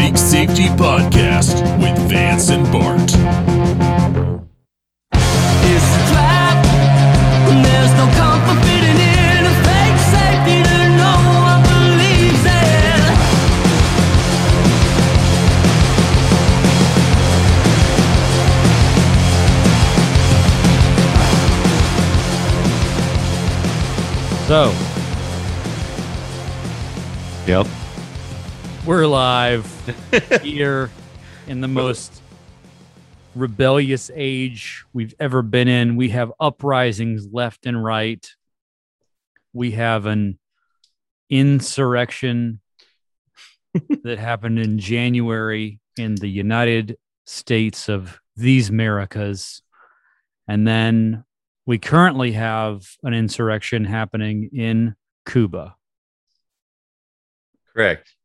Bike Safety Podcast with Vance and Bart. It's a trap. There's no comfort fitting in a fake safety that no one believes in. So Yep. We're live here in the most rebellious age we've ever been in. We have uprisings left and right. We have an insurrection that happened in January in the United States of these Americas. And then we currently have an insurrection happening in Cuba. Correct.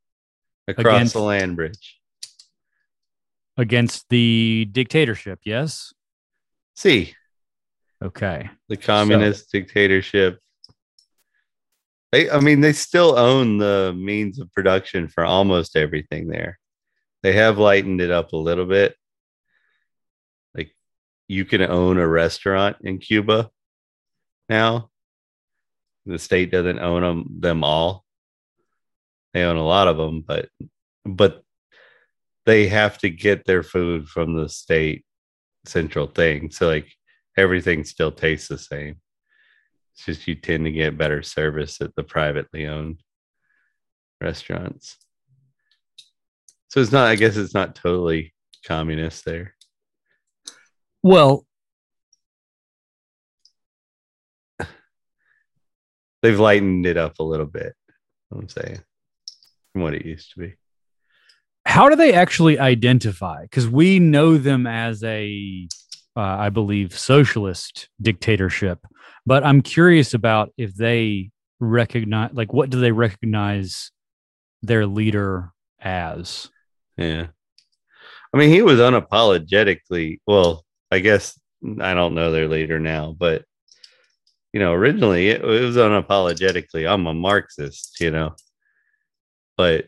Across Against- the land bridge. against the dictatorship. Yes. See, Okay. the communist dictatorship. They, I mean, they still own the means of production for almost everything there. They have lightened it up a little bit. Like you can own a restaurant in Cuba now. The state doesn't own them, them all. They own a lot of them, but but they have to get their food from the state central thing. So like everything still tastes the same. It's just you tend to get better service at the privately owned restaurants. So it's not, I guess it's not totally communist there. Well, They've lightened it up a little bit, I'm saying, from what it used to be. how do they actually identify? Because we know them as a, uh, I believe, socialist dictatorship. But I'm curious about if they recognize, like, what do they recognize their leader as? Yeah. I mean, he was unapologetically, well, I guess I don't know their leader now, but you know, originally it, it was unapologetically, I'm a Marxist, you know. But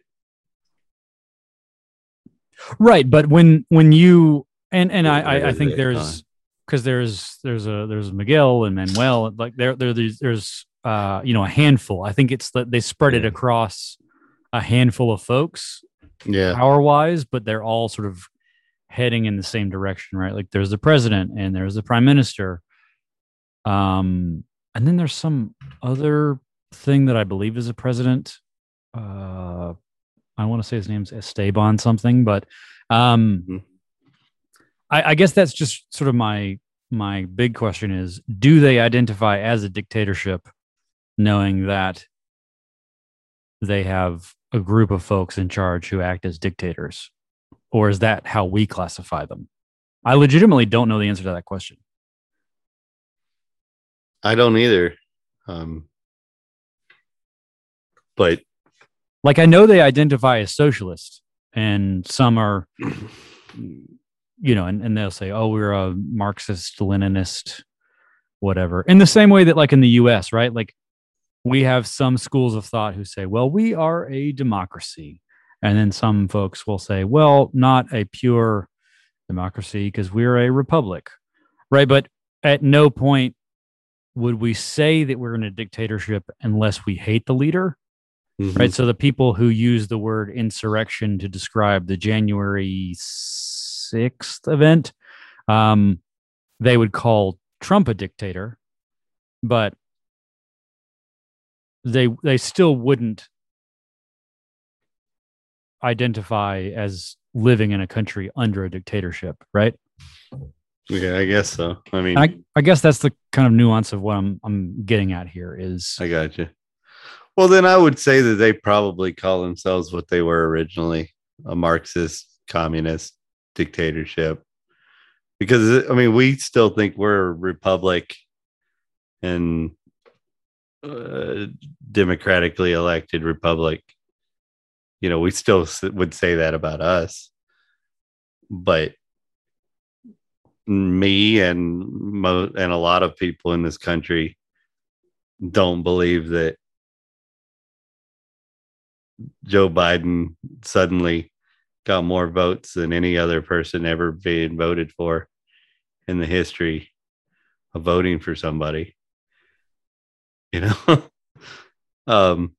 Right. But when when you and and I I, think there's because there's there's a there's Miguel and Manuel like there there there's, there's uh you know a handful. I think it's that they spread it across a handful of folks yeah, power wise, but they're all sort of heading in the same direction, right? Like there's the president and there's the prime minister. Um, and then there's some other thing that I believe is a president. Uh, I want to say his name's Esteban something, but um, Mhm. I, I guess that's just sort of my my big question is: Do they identify as a dictatorship, knowing that they have a group of folks in charge who act as dictators? Or is that how we classify them? I legitimately don't know the answer to that question. I don't either. Um, but Like, I know they identify as socialist, and some are, you know, and, and they'll say, oh, we're a Marxist, Leninist, whatever. In the same way that, like, in the US, right? Like, we have some schools of thought who say, well, we are a democracy. And then some folks will say, well, not a pure democracy because we're a republic, right? But at no point would we say that we're in a dictatorship unless we hate the leader, right? So the people who use the word insurrection to describe the January 6th event, um, they would call Trump a dictator, but they they still wouldn't identify as living in a country under a dictatorship, right? yeah, I guess so. I mean, I, I guess that's the kind of nuance of what I'm I'm getting at here is I got you. Well, then I would say that they probably call themselves what they were originally a Marxist communist dictatorship. Because, I mean, we still think we're a republic and uh, democratically elected republic. You know, we still would say that about us. But me and mo- and a lot of people in this country don't believe that Joe Biden suddenly got more votes than any other person ever being voted for in the history of voting for somebody. You know? um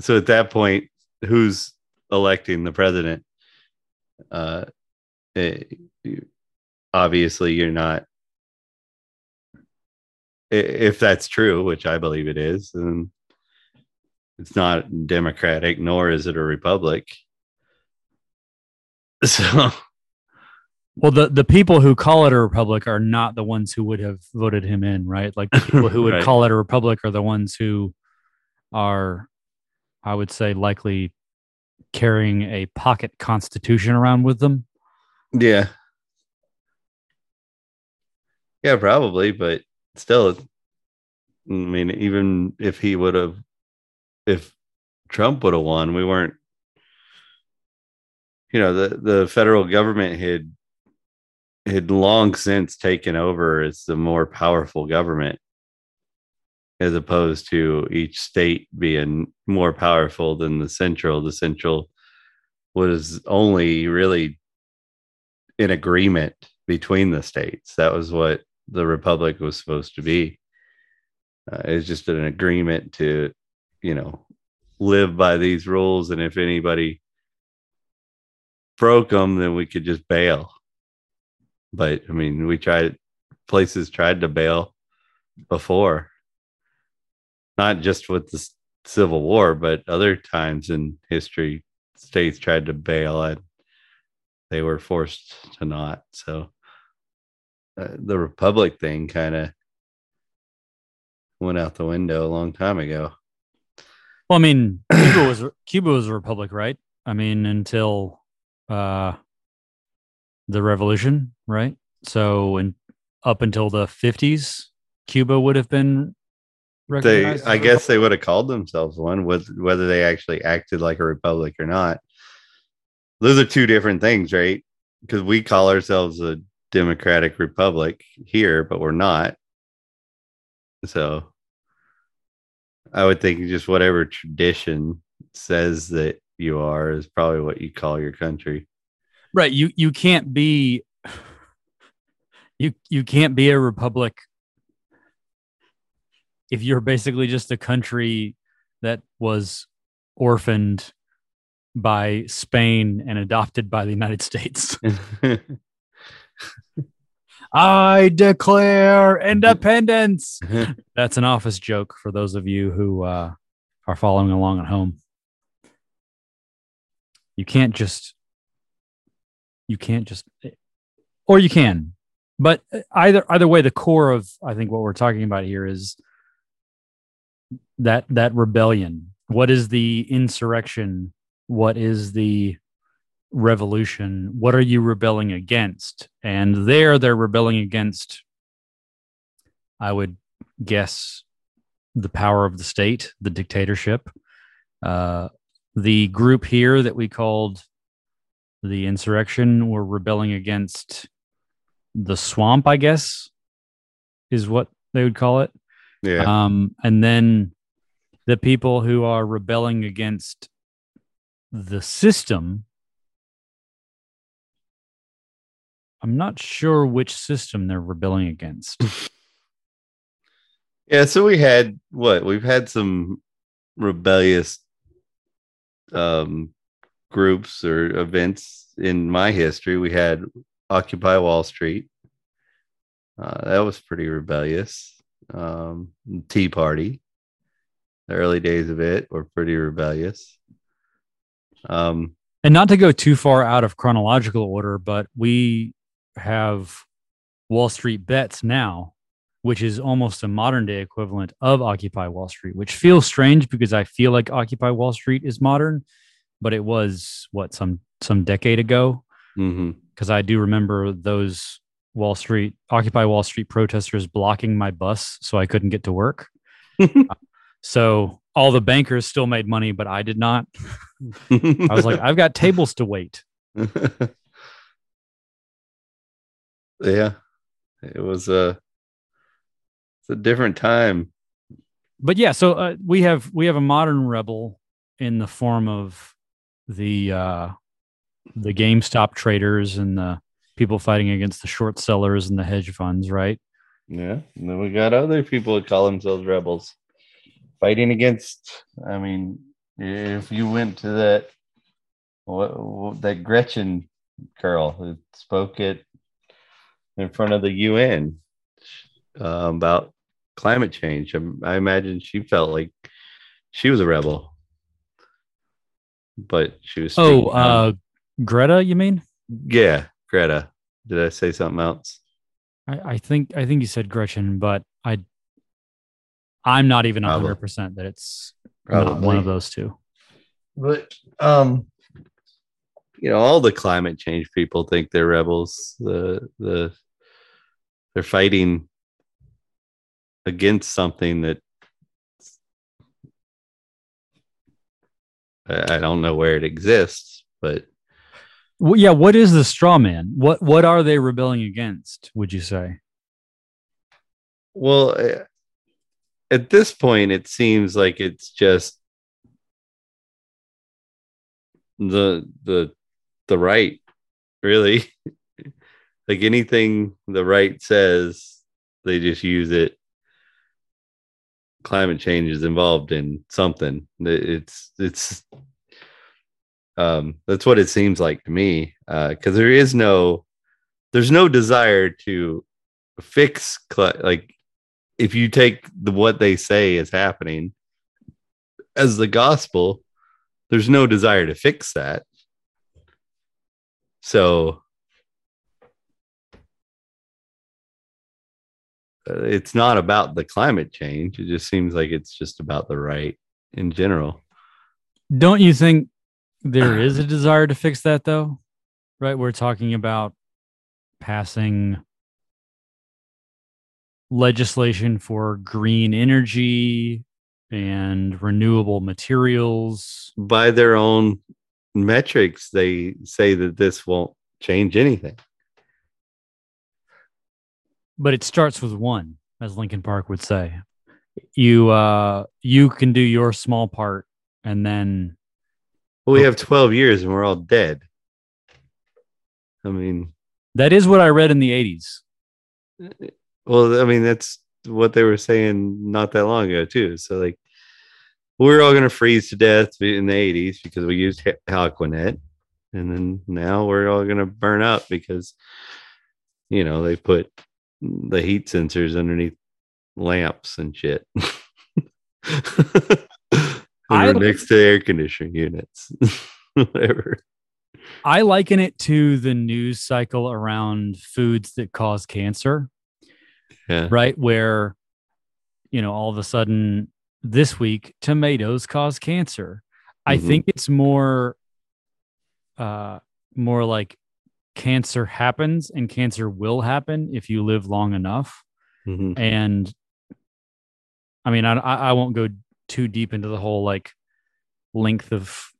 so at that point, who's electing the president? Uh eh, you- obviously you're not if that's true, which I believe it is, then it's not democratic nor is it a republic. So Well, the, the people who call it a republic are not the ones who would have voted him in, right? Like the people who would Right. call it a republic are the ones who are, I would say, likely carrying a pocket constitution around with them. Yeah. Yeah, probably, but still, I mean, even if he would have, if Trump would have won, we weren't, you know, the, the federal government had had long since taken over as the more powerful government as opposed to each state being more powerful than the central. The central was only really in agreement between the states. That was what the republic was supposed to be. Uh, it's just an agreement to, you know, live by these rules, and if anybody broke them, then we could just bail. But I mean, we tried places tried to bail before, not just with the Civil War, but other times in history, states tried to bail and they were forced to not. So uh, the republic thing kind of went out the window a long time ago. Well, I mean, Cuba was Cuba was a republic, right? I mean, until uh, the revolution, right? So, and up until the fifties, Cuba would have been. They, I guess, they would have called themselves one, with whether they actually acted like a republic or not. Those are two different things, right? Because we call ourselves a democratic republic here, but we're not. So I would think just whatever tradition says that you are is probably what you call your country. right you you can't be you you can't be a republic if you're basically just a country that was orphaned by Spain and adopted by the United States. I declare independence. That's an office joke for those of you who uh, are following along at home. You can't just, you can't just, or you can, but either either way, the core of I think what we're talking about here is that that rebellion. What is the insurrection? What is the revolution? What are you rebelling against? And there, they're rebelling against. I would guess the power of the state, the dictatorship. Uh, the group here that we called the insurrection were rebelling against the swamp, I guess, is what they would call it. yeah. Um, and then the people who are rebelling against the system. I'm not sure which system they're rebelling against. Yeah, so we had what we've had some rebellious um groups or events in my history. We had Occupy Wall Street. Uh, that was pretty rebellious. Um, Tea Party, the early days of it were pretty rebellious. Um, and not to go too far out of chronological order, but we have Wall Street Bets now, which is almost a modern day equivalent of Occupy Wall Street, which feels strange because I feel like Occupy Wall Street is modern, but it was what some some decade ago. Mm-hmm. because I do remember those Wall Street Occupy Wall Street protesters blocking my bus so I couldn't get to work. so all the bankers still made money, but I did not. I was like, I've got tables to wait. yeah, it was a it's a different time. But yeah, so uh, we have we have a modern rebel in the form of the uh, the GameStop traders and the people fighting against the short sellers and the hedge funds, right? Yeah. And then we got other people that call themselves rebels fighting against. I mean, if you went to that, what, what that Gretchen girl who spoke it in front of the UN uh, about climate change, I, I imagine she felt like she was a rebel, but she was. Oh, uh, Greta, you mean? yeah, Greta. Did I say something else? I, I think I think you said Gretchen, but I I'm not even Probably. hundred percent that it's not one of those two. but um you know all the climate change people think they're rebels the the they're fighting against something that I don't know where it exists, but Well, yeah, what is the straw man? What what are they rebelling against? Would you say? well, eh, at this point, it seems like it's just the the the right, really. like anything the right says, they just use it. Climate change is involved in something. It's it's um that's what it seems like to me. Uh because there is no there's no desire to fix cli- like if you take the what they say is happening as the gospel there's no desire to fix that so Uh, it's not about the climate change it just seems like it's just about the right in general Don't you think there is a desire to fix that though? Right? We're talking about passing legislation for green energy and renewable materials. by their own metrics they say that this won't change anything But it starts with one, as Linkin Park would say. You uh you can do your small part and then well, we have 12 years and we're all dead i mean that is what I read in the 80s. Well, I mean, that's what they were saying not that long ago, too. So, like, we're all going to freeze to death in the 80s because we used Aquanet. And then now we're all going to burn up because, you know, they put the heat sensors underneath lamps and shit. I- next to air conditioning units. Whatever. I liken it to the news cycle around foods that cause cancer. Yeah. right? Where, you know, all of a sudden this week, tomatoes cause cancer. I Mhm. think it's more, uh, more like cancer happens and cancer will happen if you live long enough. Mhm. And I mean, I, I won't go too deep into the whole like length of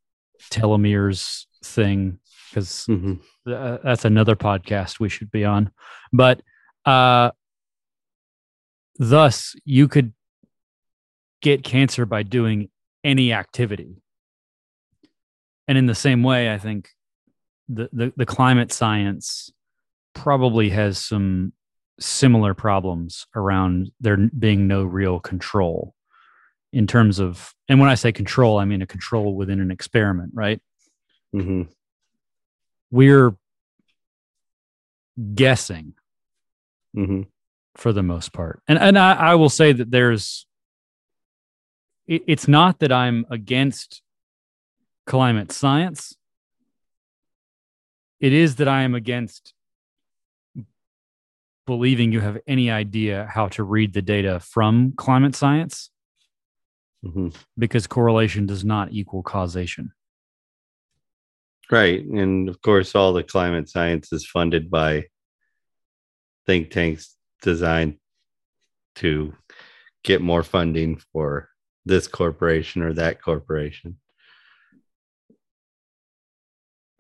telomeres thing because Mhm. uh, that's another podcast we should be on but uh thus you could get cancer by doing any activity and in the same way i think the the, the climate science probably has some similar problems around there being no real control in terms of and when i say control i mean a control within an experiment right Mhm. we're guessing Mhm. for the most part. And and I, I will say that there's it, it's not that I'm against climate science. It is that I am against believing you have any idea how to read the data from climate science Mhm. because correlation does not equal causation. Right. And of course, all the climate science is funded by think tanks designed to get more funding for this corporation or that corporation.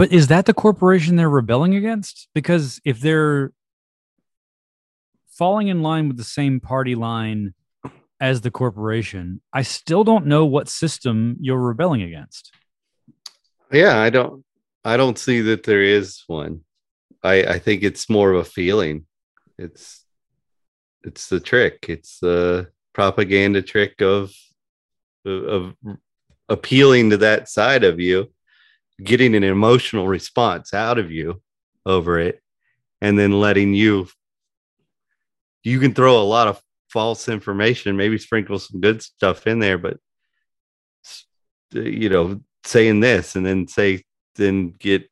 But is that the corporation they're rebelling against? Because if they're falling in line with the same party line as the corporation, I still don't know what system you're rebelling against. Yeah, I don't I don't see that there is one. I I think it's more of a feeling. It's it's the trick. It's the propaganda trick of of, appealing to that side of you, getting an emotional response out of you over it, and then letting you you can throw a lot of false information, maybe sprinkle some good stuff in there, but uh, you know, saying this and then say then get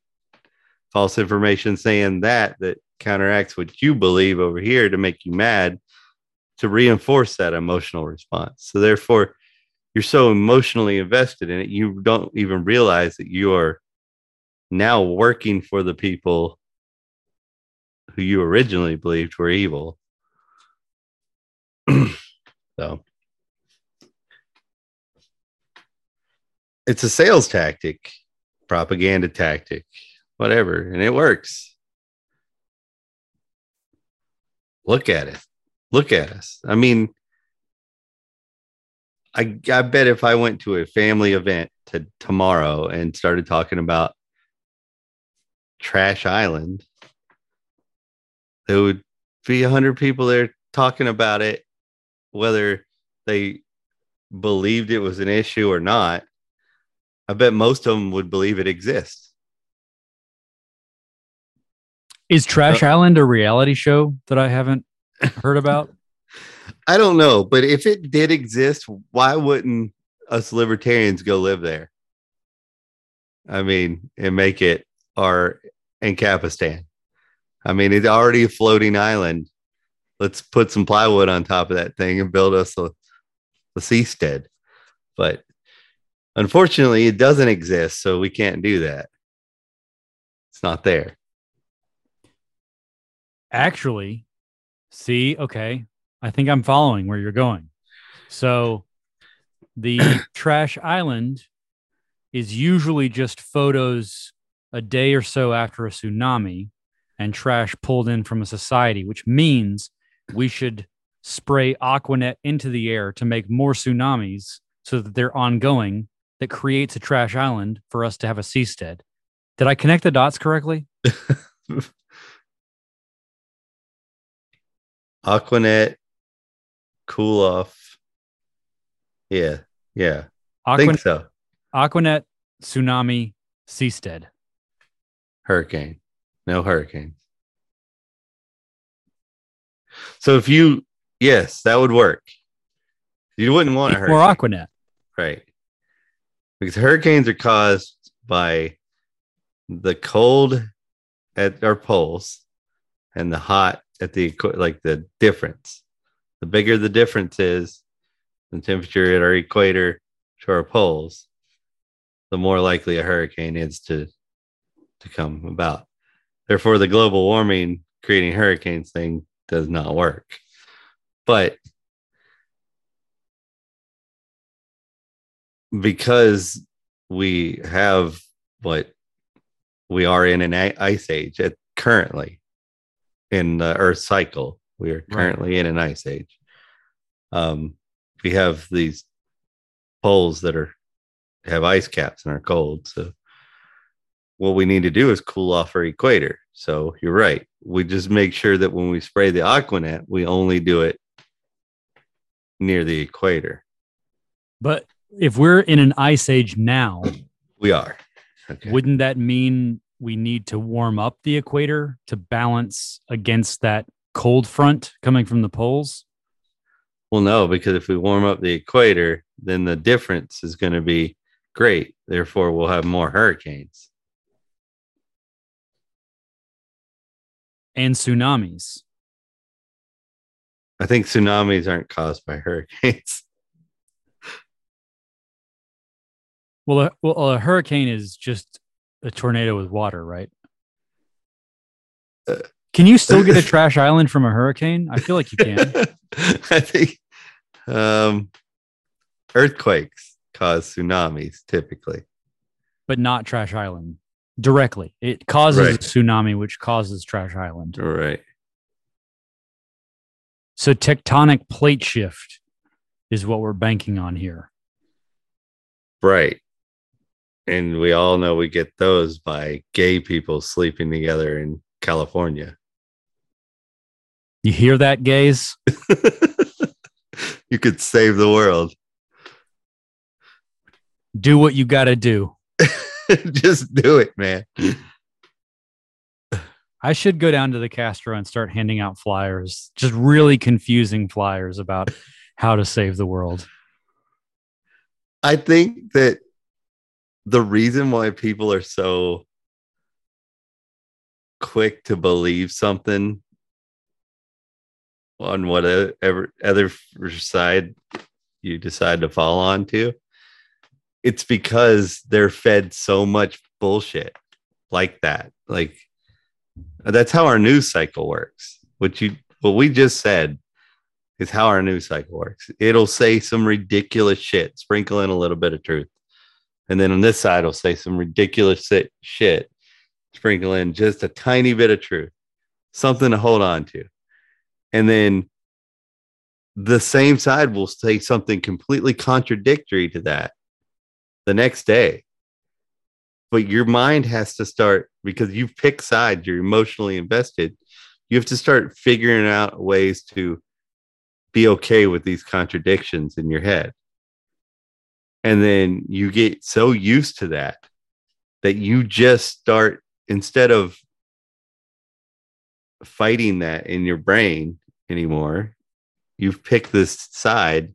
false information saying that that counteracts what you believe over here to make you mad to reinforce that emotional response. So therefore you're so emotionally invested in it you don't even realize that you are now working for the people who you originally believed were evil. so it's a sales tactic, propaganda tactic, whatever, and it works. Look at it. Look at us. I mean, I, I bet if I went to a family event to tomorrow and started talking about Trash Island, there would be a hundred people there talking about it, whether they believed it was an issue or not. I bet most of them would believe it exists. Is Trash Island a reality show that I haven't heard about? I don't know, but if it did exist, why wouldn't us libertarians go live there? I mean, and make it our Ancapistan. I mean, it's already a floating island. Let's put some plywood on top of that thing and build us a, a seastead. But unfortunately, it doesn't exist, so we can't do that. It's not there. Actually, see, okay, I think I'm following where you're going. So the Trash Island is usually just photos a day or so after a tsunami and trash pulled in from a society, which means we should spray Aquanet into the air to make more tsunamis so that they're ongoing. That creates a trash island for us to have a seastead. Did I connect the dots correctly? Aquanet, cool off. Yeah, yeah. I Aquanet, think so. Aquanet, tsunami, seastead. Hurricane. No hurricanes. So if you yes, that would work. You wouldn't want a Or hurricane. Aquanet. Right. Because hurricanes are caused by the cold at our poles and the hot at the like the difference. The bigger the difference is in temperature at our equator to our poles, the more likely a hurricane is to to come about. Therefore, the global warming creating hurricanes thing does not work. But because we have what we are in an ice age at currently in the earth cycle we are currently in an ice age. Um we have these poles that are have ice caps and are cold. So what we need to do is cool off our equator. So you're right. We just make sure that when we spray the aquanet we only do it near the equator. But if we're in an ice age now, we are. Okay. wouldn't that mean we need to warm up the equator to balance against that cold front coming from the poles? Well, no, because if we warm up the equator, then the difference is going to be great. Therefore, we'll have more hurricanes. and tsunamis. I think tsunamis aren't caused by hurricanes. Well, a, well, a hurricane is just a tornado with water, right? Uh, Can you still get a trash island from a hurricane? I feel like you can. I think um, earthquakes cause tsunamis typically. but not Trash Island directly. It causes a Right. tsunami, which causes Trash Island. Right. So tectonic plate shift is what we're banking on here. Right. And we all know we get those by gay people sleeping together in California. You hear that, gays? you could save the world. Do what you got to do. Just do it, man. I should go down to the Castro and start handing out flyers, just really confusing flyers about how to save the world. I think that the reason why people are so quick to believe something on whatever other side you decide to fall onto, it's because they're fed so much bullshit like that. Like that's how our news cycle works. What you what we just said is how our news cycle works. It'll say some ridiculous shit, sprinkle in a little bit of truth. And then on this side, it'll say some ridiculous shit, sprinkle in just a tiny bit of truth, something to hold on to. And then the same side will say something completely contradictory to that the next day. But your mind has to start because you've picked sides, you're emotionally invested. You have to start figuring out ways to be okay with these contradictions in your head. And then you get so used to that that you just start, instead of fighting that in your brain anymore, you've picked this side,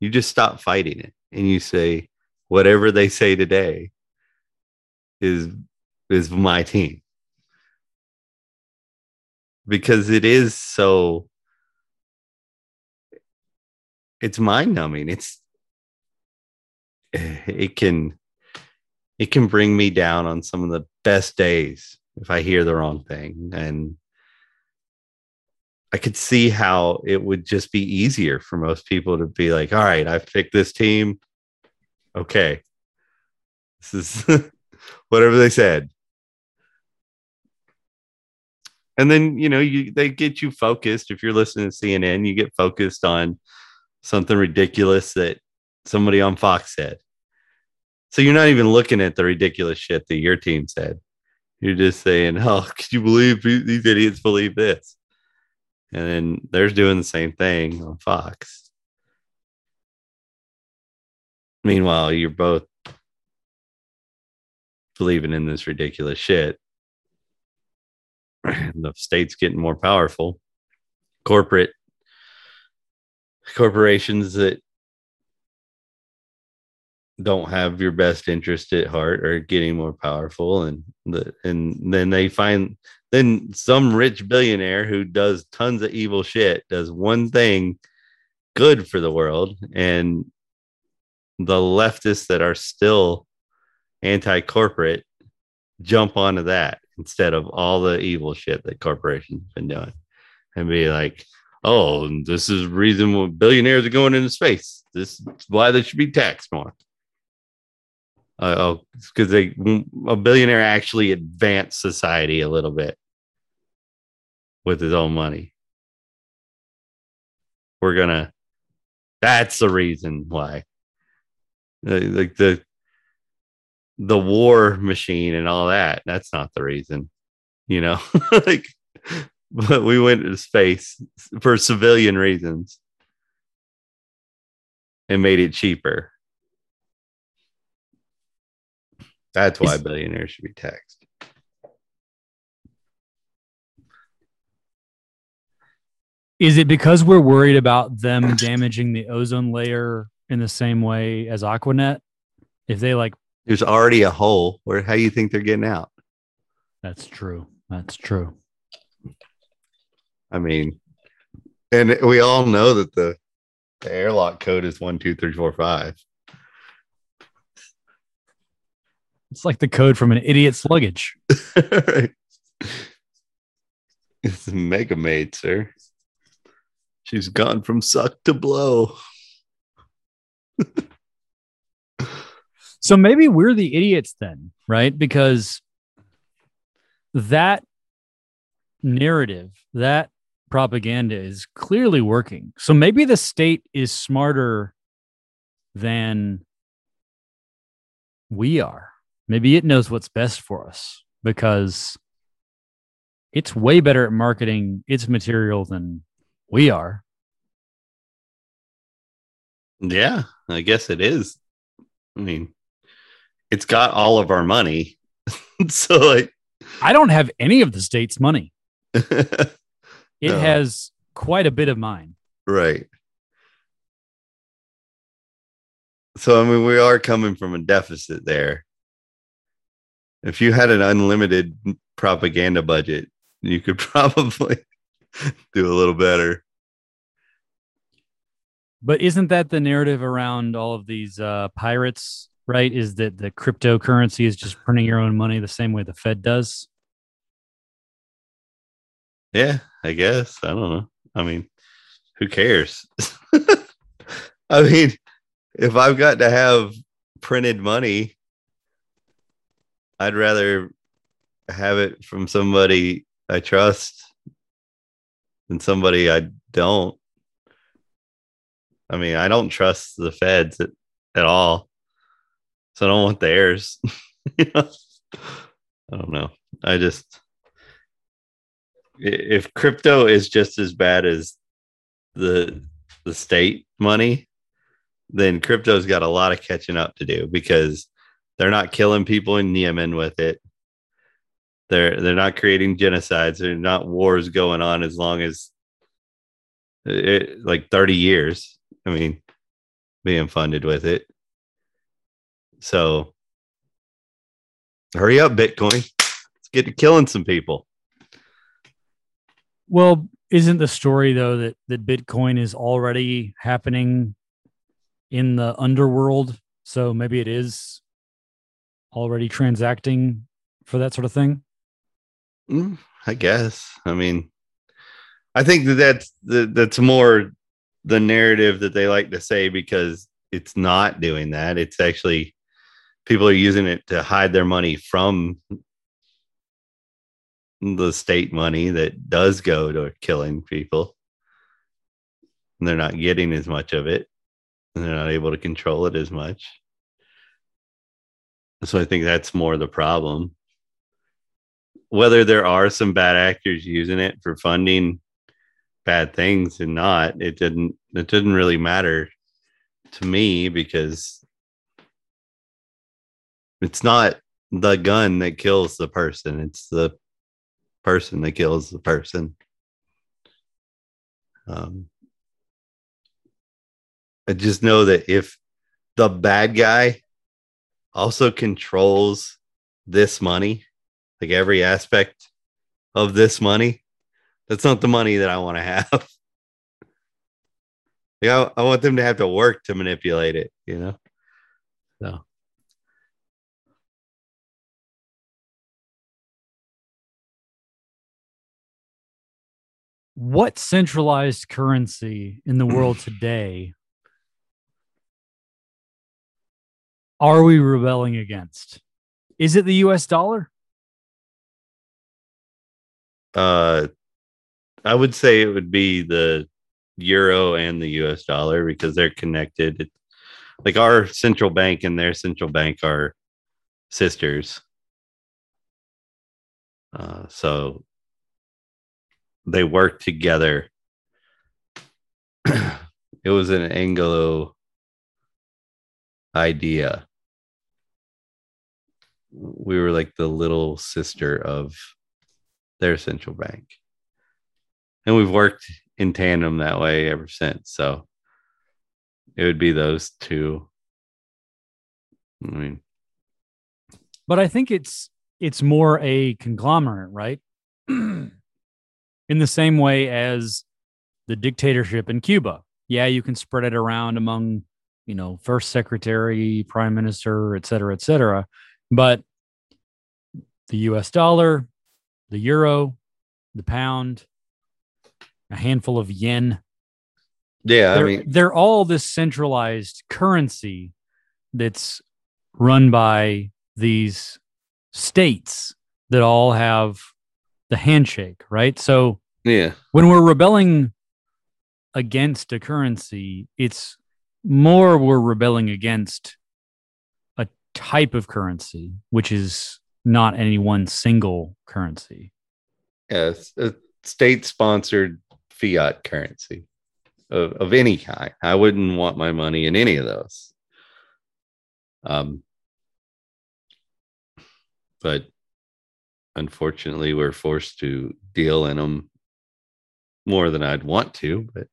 you just stop fighting it and you say, whatever they say today is is my team. Because it is so it's mind numbing it's it can it can bring me down on some of the best days if i hear the wrong thing. And i could see how it would just be easier for most people to be like all right i've picked this team. Okay. This is whatever they said. And then you know you they get you focused. If you're listening to cnn you get focused on something ridiculous that somebody on fox said. So you're not even looking at the ridiculous shit that your team said. You're just saying oh could you believe these idiots believe this and then they're doing the same thing on fox. Meanwhile you're both believing in this ridiculous shit. The state's getting more powerful. Corporate corporations that don't have your best interest at heart are getting more powerful and the and then they find then some rich billionaire who does tons of evil shit does one thing good for the world and the leftists that are still anti-corporate jump onto that instead of all the evil shit that corporations have been doing and be like, oh, this is reason why billionaires are going into space. This is why they should be taxed more. Uh, oh, because they a billionaire actually advanced society a little bit with his own money. We're gonna. That's the reason why. Like the the war machine and all that. That's not the reason, you know. like, but we went to space for civilian reasons and made it cheaper. That's why billionaires should be taxed. Is it because we're worried about them damaging the ozone layer in the same way as Aquanet? If they like, There's already a hole. Where how do you think they're getting out? that's true. That's true. I mean, and we all know that the the airlock code is one two three four five. It's like the code from an idiot's luggage. right. It's Mega Maid, sir. She's gone from suck to blow. So maybe we're the idiots then, right? Because that narrative, that propaganda is clearly working. So maybe the state is smarter than we are. Maybe it knows what's best for us because it's way better at marketing its material than we are. Yeah, I guess it is. I mean, it's got all of our money. so like I don't have any of the state's money. It No. has quite a bit of mine. Right. So I mean, we are coming from a deficit there. If you had an unlimited propaganda budget, you could probably do a little better. But isn't that the narrative around all of these uh, pirates, right? Is that the cryptocurrency is just printing your own money the same way the Fed does? Yeah, I guess. I don't know. I mean, who cares? I mean, if I've got to have printed money, I'd rather have it from somebody I trust than somebody I don't. I mean, I don't trust the feds at, at all. So I don't want theirs. you know? I don't know. I just if crypto is just as bad as the the state money, then crypto's got a lot of catching up to do because they're not killing people in Yemen with it. They're they're not creating genocides. They're not wars going on as long as it, like 30 years. I mean, being funded with it. So hurry up, Bitcoin. Let's get to killing some people. Well, isn't the story though that that Bitcoin is already happening in the underworld? So maybe it is already transacting for that sort of thing. Mm, I guess. I mean, I think that that's the, that's more the narrative that they like to say because it's not doing that. It's actually people are using it to hide their money from the state money that does go to killing people. And they're not getting as much of it. And they're not able to control it as much. So I think that's more the problem whether there are some bad actors using it for funding bad things and not, it didn't it didn't really matter to me because it's not the gun that kills the person, it's the person that kills the person. Um, I just know that if the bad guy also controls this money, like every aspect of this money, that's not the money that I want to have. yeah, I, I want them to have to work to manipulate it, you know? So What centralized currency in the world today are we rebelling against? Is it the US dollar? uh I would say it would be the euro and the US dollar because they're connected. It, like our central bank and their central bank are sisters. Uh, so they work together. it was an Anglo idea. We were like the little sister of their central bank. And we've worked in tandem that way ever since. So it would be those two. I mean, But I think it's it's more a conglomerate, right? in the same way as the dictatorship in Cuba. Yeah, you can spread it around among, you know, first secretary, prime minister, et cetera, et cetera. But the US dollar, the euro, the pound, a handful of yen, yeah, they're, mean, they're all this centralized currency that's run by these states that all have the handshake, right? So yeah, when we're rebelling against a currency, it's more we're rebelling against a type of currency, which is not any one single currency. Yes, a state sponsored fiat currency of, of any kind. I wouldn't want my money in any of those. Um, but unfortunately, we're forced to deal in them more than I'd want to. But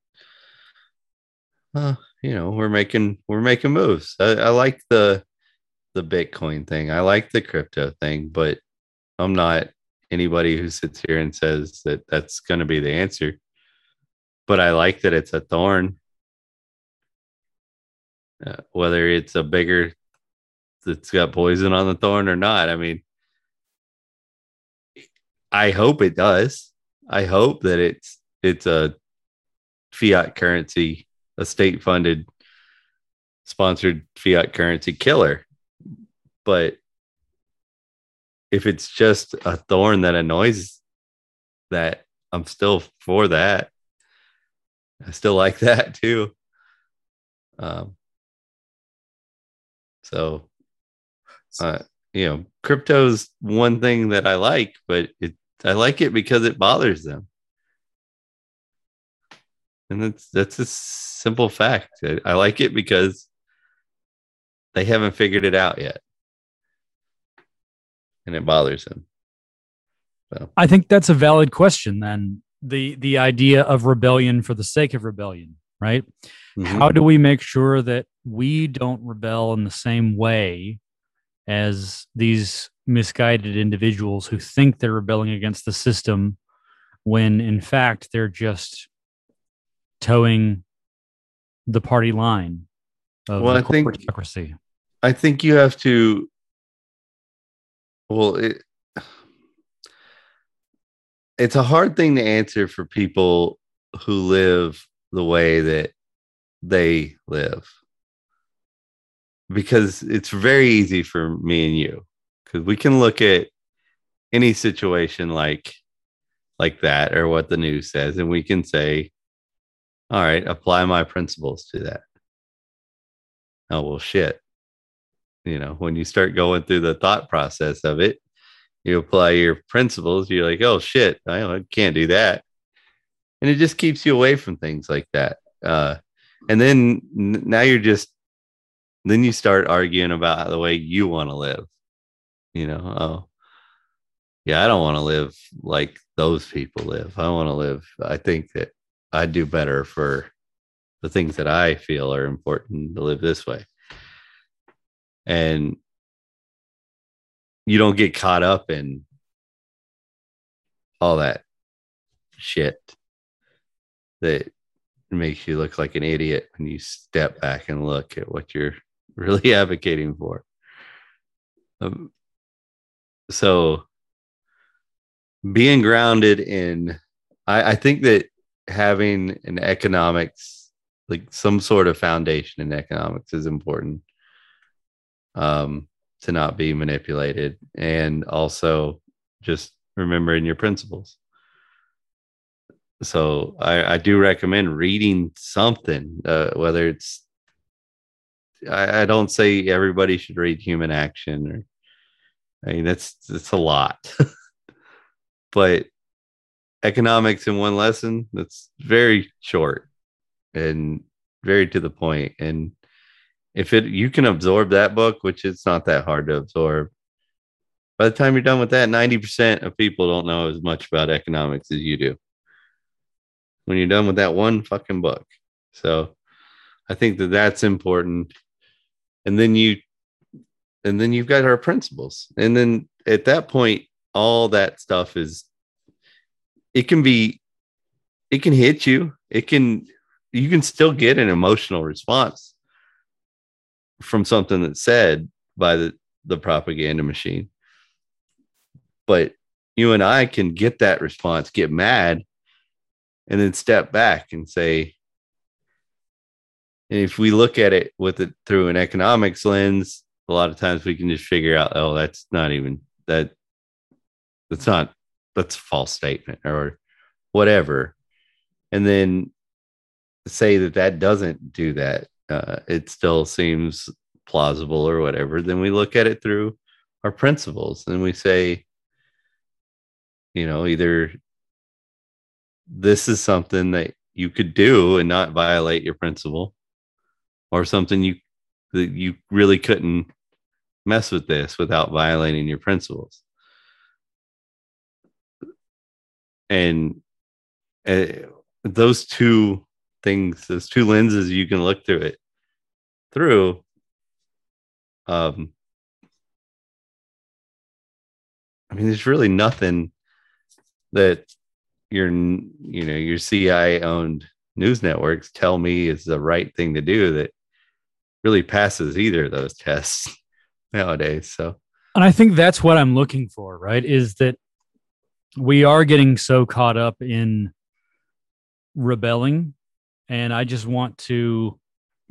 uh, you know, we're making we're making moves. I, I like the the Bitcoin thing. I like the crypto thing, but I'm not anybody who sits here and says that that's going to be the answer. But I like that it's a thorn. Uh, whether it's a bigger that's got poison on the thorn or not. I mean, I hope it does. I hope that it's it's a fiat currency, a state funded sponsored fiat currency killer. But if it's just a thorn that annoys that, I'm still for that. I still like that too. Um, so, uh, you know, crypto's one thing that I like, but it I like it because it bothers them, and that's that's a simple fact. I, I like it because they haven't figured it out yet, and it bothers them. So I think that's a valid question then. The the idea of rebellion for the sake of rebellion, right? mhm. How do we make sure that we don't rebel in the same way as these misguided individuals who think they're rebelling against the system when in fact they're just toeing the party line of Well, I think- corporatocracy? I think you have to. Well, it, it's a hard thing to answer for people who live the way that they live because it's very easy for me and you because we can look at any situation like like that or what the news says and we can say all right apply my principles to that. Oh well shit. You know when you start going through the thought process of it you apply your principles you're like oh shit i, can't do that. And it just keeps you away from things like that uh, and then now you're just then you start arguing about the way you want to live. You know oh yeah i don't want to live like those people live. I want to live i think that i do better for the things that i feel are important to live this way and you don't get caught up in all that shit that makes you look like an idiot when you step back and look at what you're really advocating for. Um, so being grounded in, I, I think that having an economics, like some sort of foundation in economics, is important um, to not be manipulated, and also just remembering your principles. So I, I do recommend reading something, uh, whether it's I, I don't say everybody should read Human Action or I mean that's that's a lot, but economics in one lesson that's very short and very to the point. And if it you can absorb that book which it's not that hard to absorb by the time you're done with that 90% of people don't know as much about economics as you do. When you're done with that one fucking book. So i think that that's important. And then you and then you've got our principles. And then at that point all that stuff is it can be it can hit you. It can you can still get an emotional response from something that's said by the the propaganda machine. But you and i can get that response get mad and then step back and say and if we look at it with it through an economics lens a lot of times we can just figure out oh that's not even that that's not that's a false statement or whatever and then say that that doesn't do that uh, it still seems plausible or whatever, then we look at it through our principles and we say, you know, either this is something that you could do and not violate your principle, or something you that you really couldn't mess with this without violating your principles. And uh, those two things, those two lenses, you can look through it through. Um, I mean, there's really nothing that your you know your CI owned news networks tell me is the right thing to do that really passes either of those tests nowadays. So And I think that's what I'm looking for, right? Is that we are getting so caught up in rebelling. And I just want to,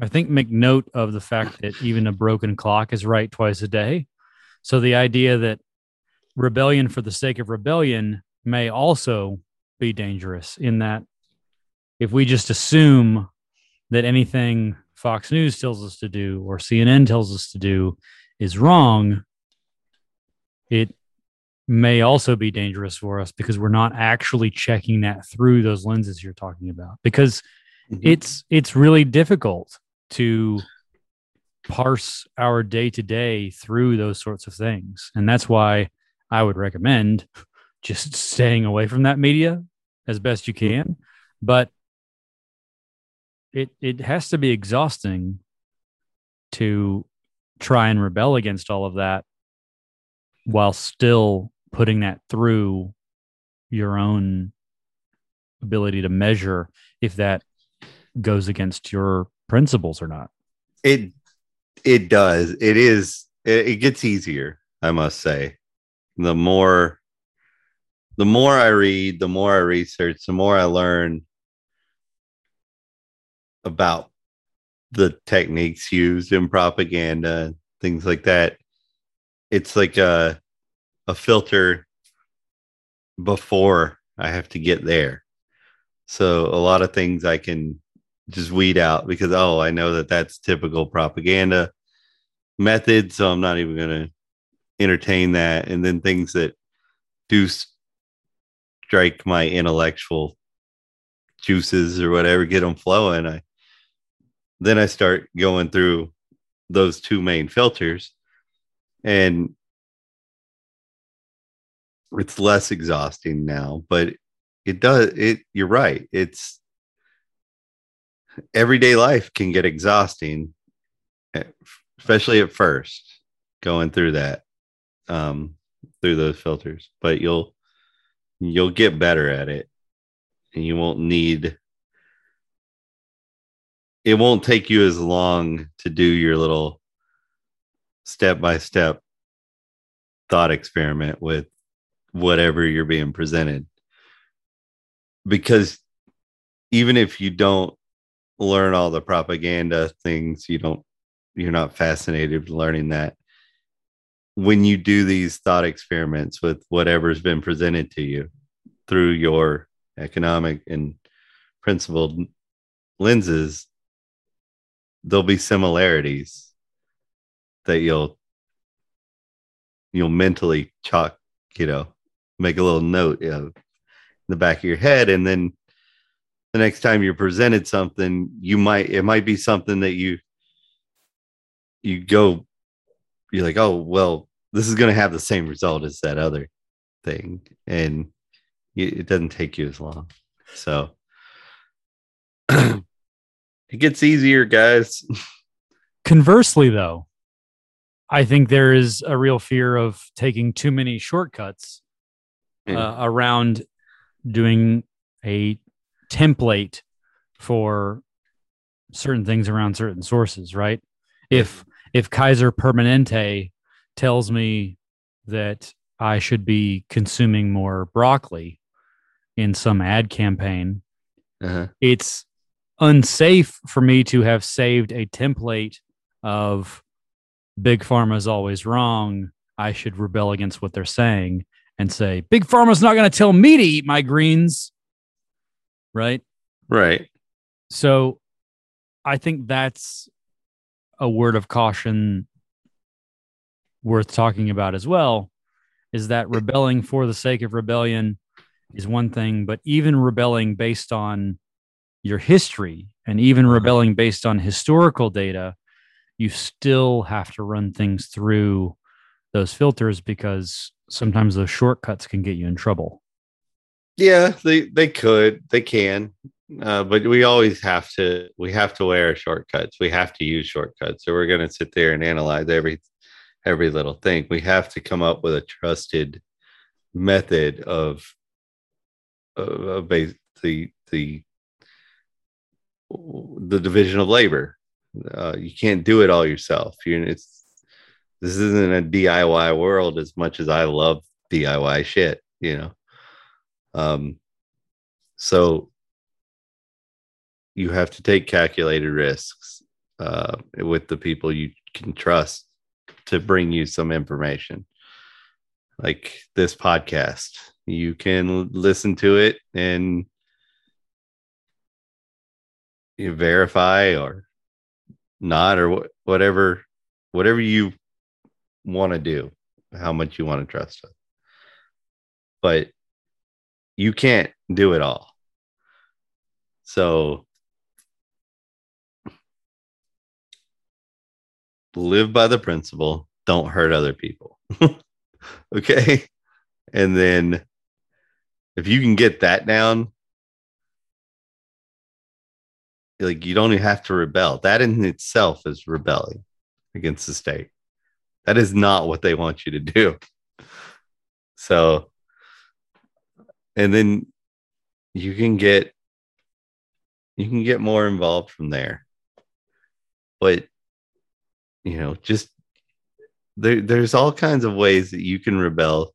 I think, make note of the fact that even a broken clock is right twice a day. So the idea that rebellion for the sake of rebellion may also be dangerous in that if we just assume that anything Fox News tells us to do or CNN tells us to do is wrong, it may also be dangerous for us because we're not actually checking that through those lenses you're talking about. Because mm-hmm. it's it's really difficult to parse our day to day through those sorts of things. And that's why i would recommend just staying away from that media as best you can. But it it has to be exhausting to try and rebel against all of that while still putting that through your own ability to measure if that goes against your principles or not. it it does. It is. It, it gets easier. I must say, the more the more I read, the more I research, the more I learn about the techniques used in propaganda, things like that. It's like a a filter before I have to get there. So a lot of things I can just weed out because oh, I know that that's typical propaganda method, so I'm not even going to entertain that. And then things that do strike my intellectual juices or whatever, get them flowing. I then I start going through those two main filters, and it's less exhausting now. But it does it. You're right. It's everyday life can get exhausting, eh, especially at first going through that um through those filters but you'll you'll get better at it and you won't need it won't take you as long to do your little step by step thought experiment with whatever you're being presented. Because even if you don't learn all the propaganda things you don't you're not fascinated with learning that. When you do these thought experiments with whatever's been presented to you through your economic and principled lenses there'll be similarities that you'll you'll mentally chalk you know make a little note in the back of your head. And then the next time you're presented something you might it might be something that you you go you're like oh well this is going to have the same result as that other thing. And it doesn't take you as long. So it gets easier guys. Conversely, though, I think there is a real fear of taking too many shortcuts Uh, around doing a template for certain things around certain sources, right? If if Kaiser Permanente tells me that I should be consuming more broccoli in some ad campaign, uh-huh. it's unsafe for me to have saved a template of big pharma is always wrong. I should rebel against what they're saying and say, big pharma's not going to tell me to eat my greens. Right. right So I think that's a word of caution worth talking about as well is that rebelling for the sake of rebellion is one thing, but even rebelling based on your history and even rebelling based on historical data, you still have to run things through those filters because sometimes those shortcuts can get you in trouble. Yeah, they they could, they can, uh, but we always have to. We have to wear shortcuts. We have to use shortcuts. So we're going to sit there and analyze every every little thing. We have to come up with a trusted method of of, of the the the division of labor. Uh, you can't do it all yourself. You it's this isn't a DIY world as much as I love DIY shit. You know, um, so you have to take calculated risks uh, with the people you can trust to bring you some information like this podcast you can listen to it and verify or not or wh- whatever whatever you want to do how much you want to trust it but you can't do it all. So live by the principle don't hurt other people. Okay? And then if you can get that down like you don't even have to rebel. That in itself is rebelling against the state that is not what they want you to do. So and then you can get you can get more involved from there. But you know just there, there's all kinds of ways that you can rebel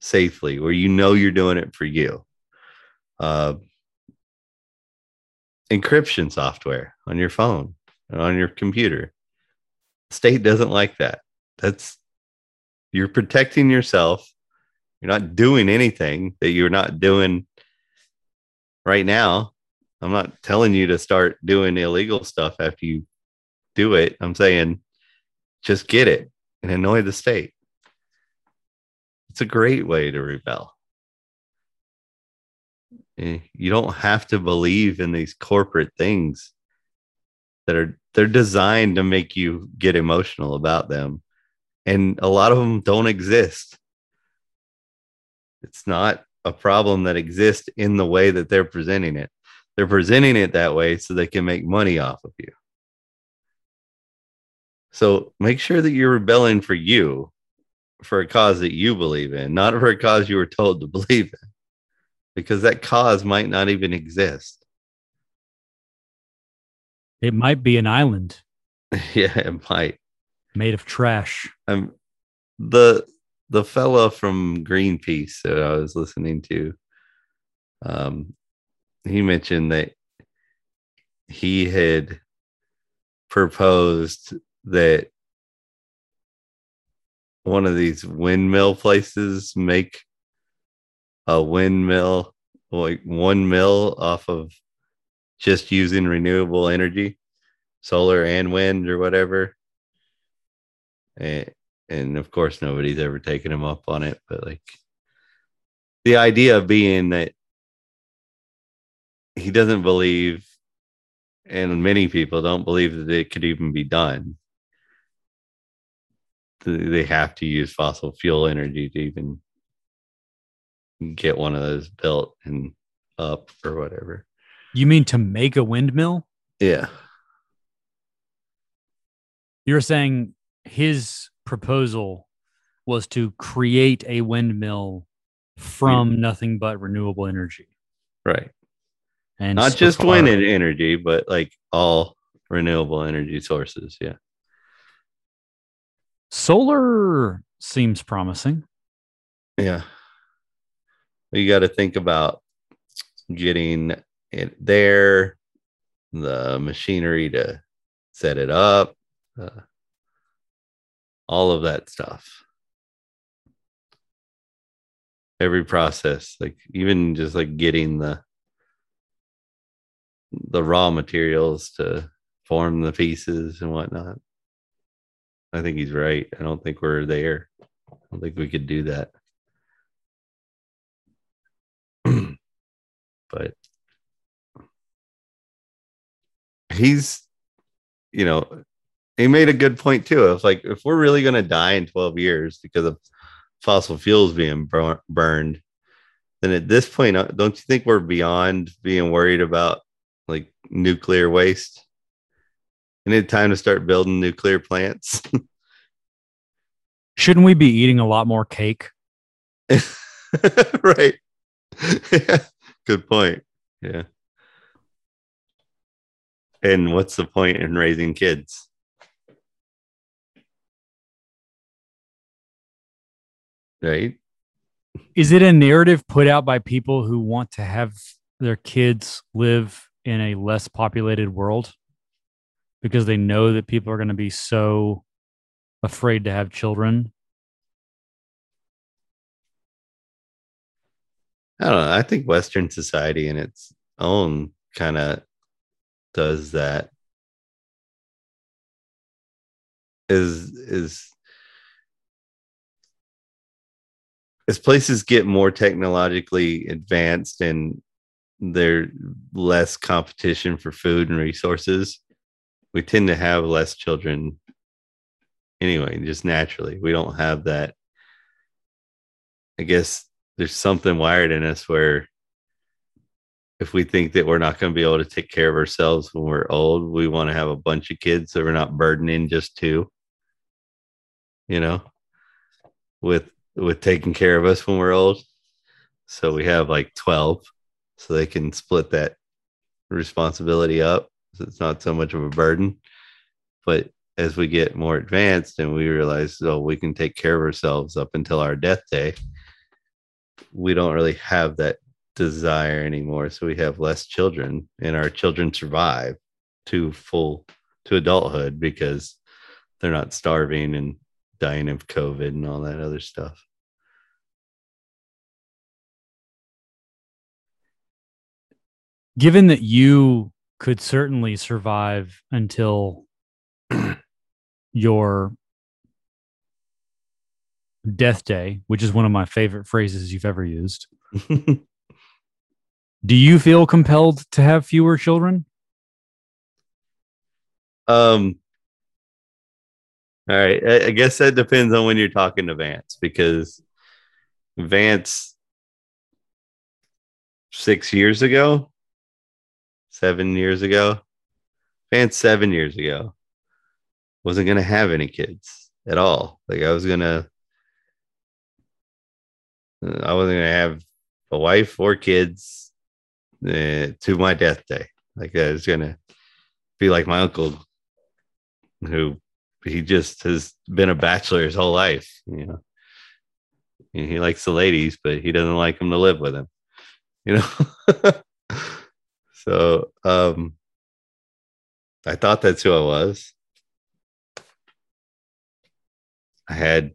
safely where you know you're doing it for you. Uh, encryption software on your phone and on your computer. State doesn't like that that's you're protecting yourself. You're not doing anything that you're not doing right now. I'm not telling you to start doing illegal stuff after you do it. I'm saying just get it and annoy the state. It's a great way to rebel. Eh, you don't have to believe in these corporate things that are they're designed to make you get emotional about them and a lot of them don't exist. It's not a problem that exists in the way that they're presenting it. They're presenting it that way so they can make money off of you. So make sure that you're rebelling for you for a cause that you believe in not for a cause you were told to believe in because that cause might not even exist. It might be an island. Yeah it might made of trash. um, the the fella from Greenpeace that I was listening to, um, he mentioned that he had proposed that one of these windmill places make a windmill like one mill off of just using renewable energy solar and wind or whatever and, and of course nobody's ever taken him up on it but like the idea being that he doesn't believe and many people don't believe that it could even be done. They have to use fossil fuel energy to even get one of those built and up or whatever. You mean to make a windmill? yeah. You're saying his proposal was to create a windmill from nothing but renewable energy. right And not so just far- wind energy but like all renewable energy sources yeah Solar seems promising. Yeah. You got to think about getting it there, the machinery to set it up, uh, all of that stuff. Every process, like even just like getting the the raw materials to form the pieces and whatnot. I think he's right. I don't think we're there. I don't think we could do that. but he's, you know, he made a good point too. Of like, if we're really going to die in 12 years because of fossil fuels being bur- burned, then at this point, uh, don't you think we're beyond being worried about like nuclear waste? And it's time to start building nuclear plants. Shouldn't we be eating a lot more cake? right. yeah. Good point. Yeah. And what's the point in raising kids? Right. Is it a narrative put out by people who want to have their kids live in a less populated world because they know that people are going to be so afraid to have children? I don't know. I think Western society in its own kind of does that. Is is as places get more technologically advanced and there's less competition for food and resources, we tend to have less children anyway, just naturally. We don't have that. I guess there's something wired in us where if we think that we're not going to be able to take care of ourselves when we're old, we want to have a bunch of kids so we're not burdening just two, you know, with with taking care of us when we're old. So we have like 12 so they can split that responsibility up. So it's not so much of a burden. But as we get more advanced and we realize, oh, we can take care of ourselves up until our death day, we don't really have that desire anymore. So we have less children, and our children survive to full to adulthood because they're not starving and dying of COVID and all that other stuff. Given that you could certainly survive until your death day, which is one of my favorite phrases you've ever used. Do you feel compelled to have fewer children? Um, all right. I, I guess that depends on when you're talking to Vance because Vance six years ago, seven years ago, Vance seven years ago wasn't going to have any kids at all. Like I was going to, I wasn't going to have a wife or kids uh, to my death day. Like I was going to be like my uncle who he just has been a bachelor his whole life. You know, he likes the ladies, but he doesn't like them to live with him. You know, so um, I thought that's who I was. I had,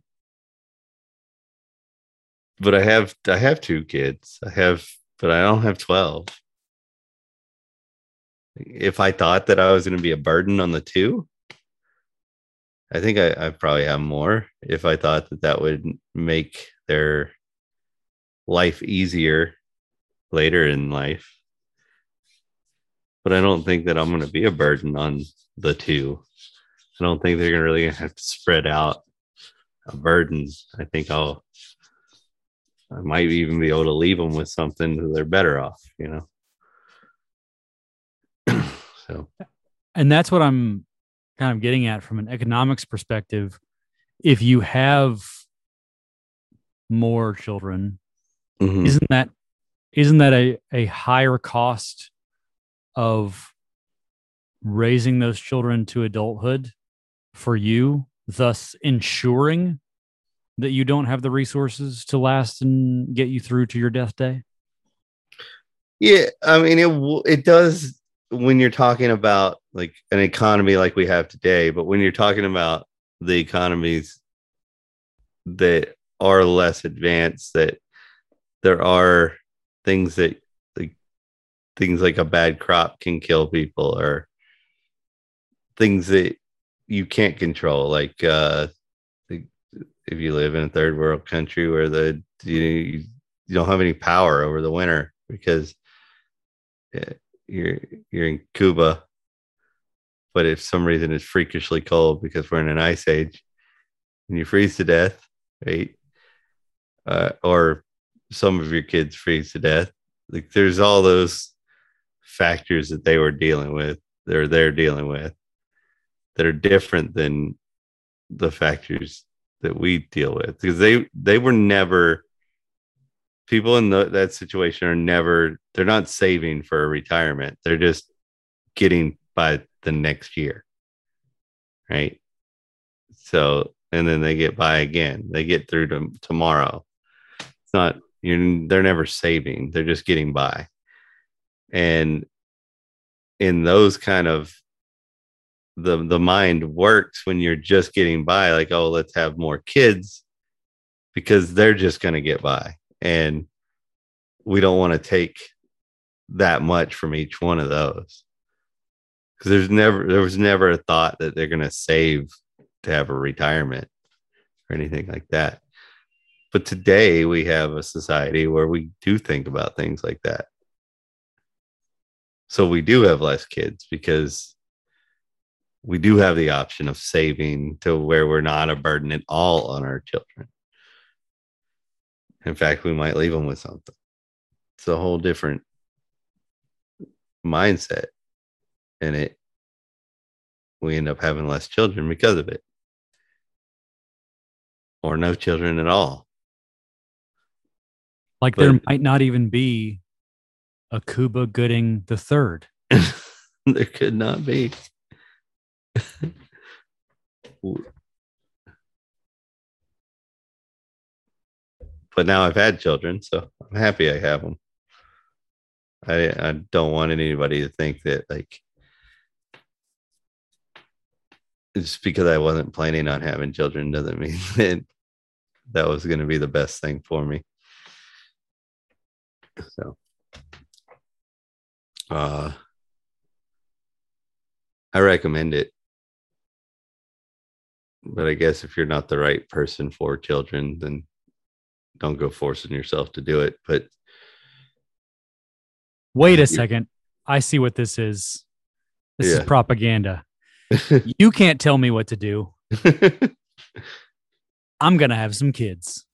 but I have I have two kids. I have, but I don't have twelve. If I thought that I was going to be a burden on the two, I think I, I probably have more if I thought that that would make their life easier later in life. But I don't think that I'm going to be a burden on the two. I don't think they're going to really have to spread out a burden. I think I'll, I might even be able to leave them with something that they're better off, you know? so, And that's what I'm kind of getting at from an economics perspective. If you have more children, mhm. isn't that isn't that a, a higher cost of raising those children to adulthood for you thus ensuring that you don't have the resources to last and get you through to your death day Yeah, I mean it it does when you're talking about like an economy like we have today, but when you're talking about the economies that are less advanced, that there are things that like things like a bad crop can kill people or things that you can't control. Like uh, if you live in a third world country where the you, you don't have any power over the winter because uh, you're you're in Cuba, but if some reason it's freakishly cold because we're in an ice age, and you freeze to death, right? Uh, or some of your kids freeze to death. Like there's all those factors that they were dealing with, they're they're dealing with, that are different than the factors that we deal with because they they were never people in the, that situation are never they're not saving for a retirement they're just getting by the next year right? So and then they get by again. They get through to tomorrow. It's not you're they're never saving. They're just getting by. And in those kind of the the mind works when you're just getting by like oh let's have more kids because they're just going to get by. And we don't want to take that much from each one of those because there's never there was never a thought that they're going to save to have a retirement or anything like that but today we have a society where we do think about things like that so we do have less kids because we do have the option of saving to where we're not a burden at all on our children. In fact, we might leave them with something. It's a whole different mindset. And it we end up having less children because of it. Or no children at all. Like there might not even be a Cuba Gooding the third. there could not be. but now I've had children, so I'm happy I have them. I I don't want anybody to think that like just because I wasn't planning on having children doesn't mean that that was going to be the best thing for me. So, uh, I recommend it. But I guess if you're not the right person for children, then don't go forcing yourself to do it. But Wait a second. I see what this is. This is propaganda. You can't tell me what to do. I'm going to have some kids.